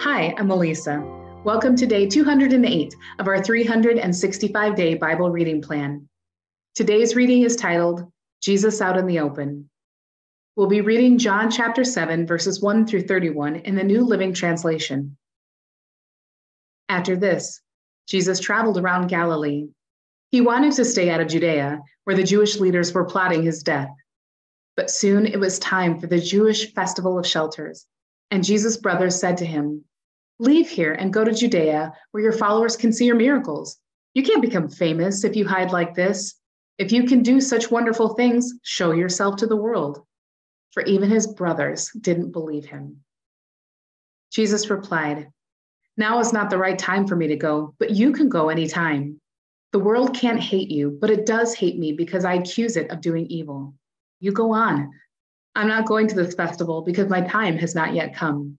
Hi, I'm Eliza. Welcome to day 208 of our 365 day Bible reading plan. Today's reading is titled Jesus Out in the Open. We'll be reading John chapter 7, verses 1 through 31 in the New Living Translation. After this, Jesus traveled around Galilee. He wanted to stay out of Judea, where the Jewish leaders were plotting his death. But soon it was time for the Jewish festival of shelters and Jesus' brothers said to him, Leave here and go to Judea, where your followers can see your miracles. You can't become famous if you hide like this. If you can do such wonderful things, show yourself to the world. For even his brothers didn't believe him. Jesus replied, Now is not the right time for me to go, but you can go anytime. The world can't hate you, but it does hate me because I accuse it of doing evil. You go on. I'm not going to this festival because my time has not yet come.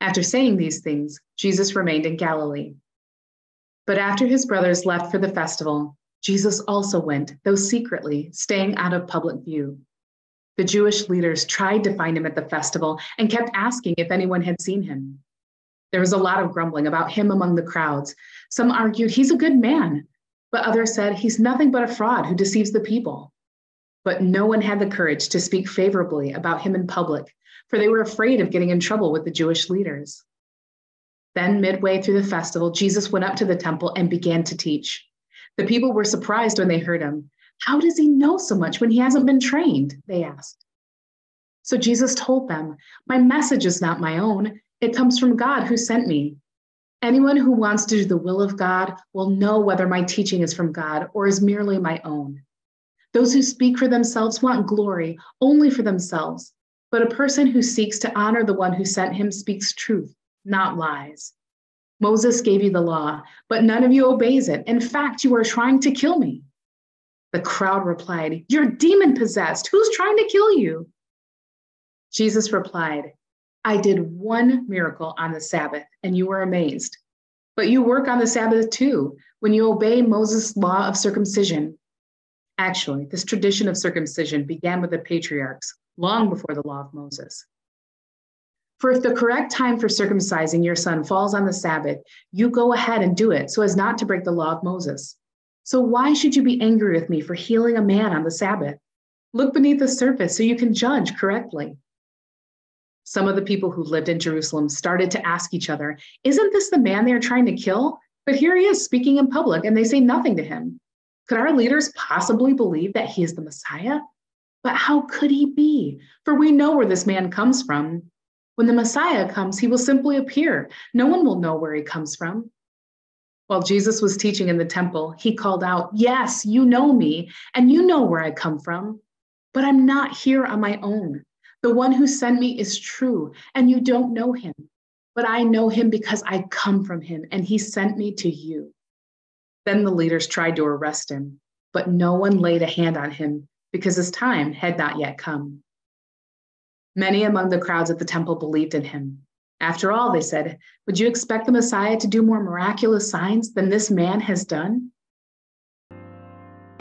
After saying these things, Jesus remained in Galilee. But after his brothers left for the festival, Jesus also went, though secretly, staying out of public view. The Jewish leaders tried to find him at the festival and kept asking if anyone had seen him. There was a lot of grumbling about him among the crowds. Some argued he's a good man, but others said he's nothing but a fraud who deceives the people but no one had the courage to speak favorably about him in public, for they were afraid of getting in trouble with the Jewish leaders. Then, midway through the festival, Jesus went up to the temple and began to teach. The people were surprised when they heard him. How does he know so much when he hasn't been trained? They asked. So Jesus told them, My message is not my own, it comes from God who sent me. Anyone who wants to do the will of God will know whether my teaching is from God or is merely my own. Those who speak for themselves want glory only for themselves, but a person who seeks to honor the one who sent him speaks truth, not lies. Moses gave you the law, but none of you obeys it. In fact, you are trying to kill me. The crowd replied, You're demon possessed. Who's trying to kill you? Jesus replied, I did one miracle on the Sabbath, and you were amazed. But you work on the Sabbath too, when you obey Moses' law of circumcision Actually, this tradition of circumcision began with the patriarchs long before the law of Moses. For if the correct time for circumcising your son falls on the Sabbath, you go ahead and do it so as not to break the law of Moses. So why should you be angry with me for healing a man on the Sabbath? Look beneath the surface so you can judge correctly. Some of the people who lived in Jerusalem started to ask each other, Isn't this the man they are trying to kill? But here he is speaking in public and they say nothing to him. Could our leaders possibly believe that he is the Messiah? But how could he be? For we know where this man comes from. When the Messiah comes, he will simply appear. No one will know where he comes from. While Jesus was teaching in the temple, he called out, Yes, you know me, and you know where I come from. But I'm not here on my own. The one who sent me is true, and you don't know him. But I know him because I come from him, and he sent me to you. Then the leaders tried to arrest him, but no one laid a hand on him because his time had not yet come. Many among the crowds at the temple believed in him. After all, they said, would you expect the Messiah to do more miraculous signs than this man has done?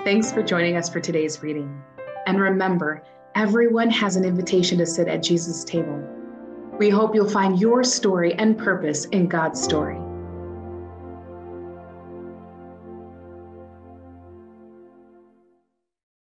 Thanks for joining us for today's reading. And remember, everyone has an invitation to sit at Jesus' table. We hope you'll find your story and purpose in God's story.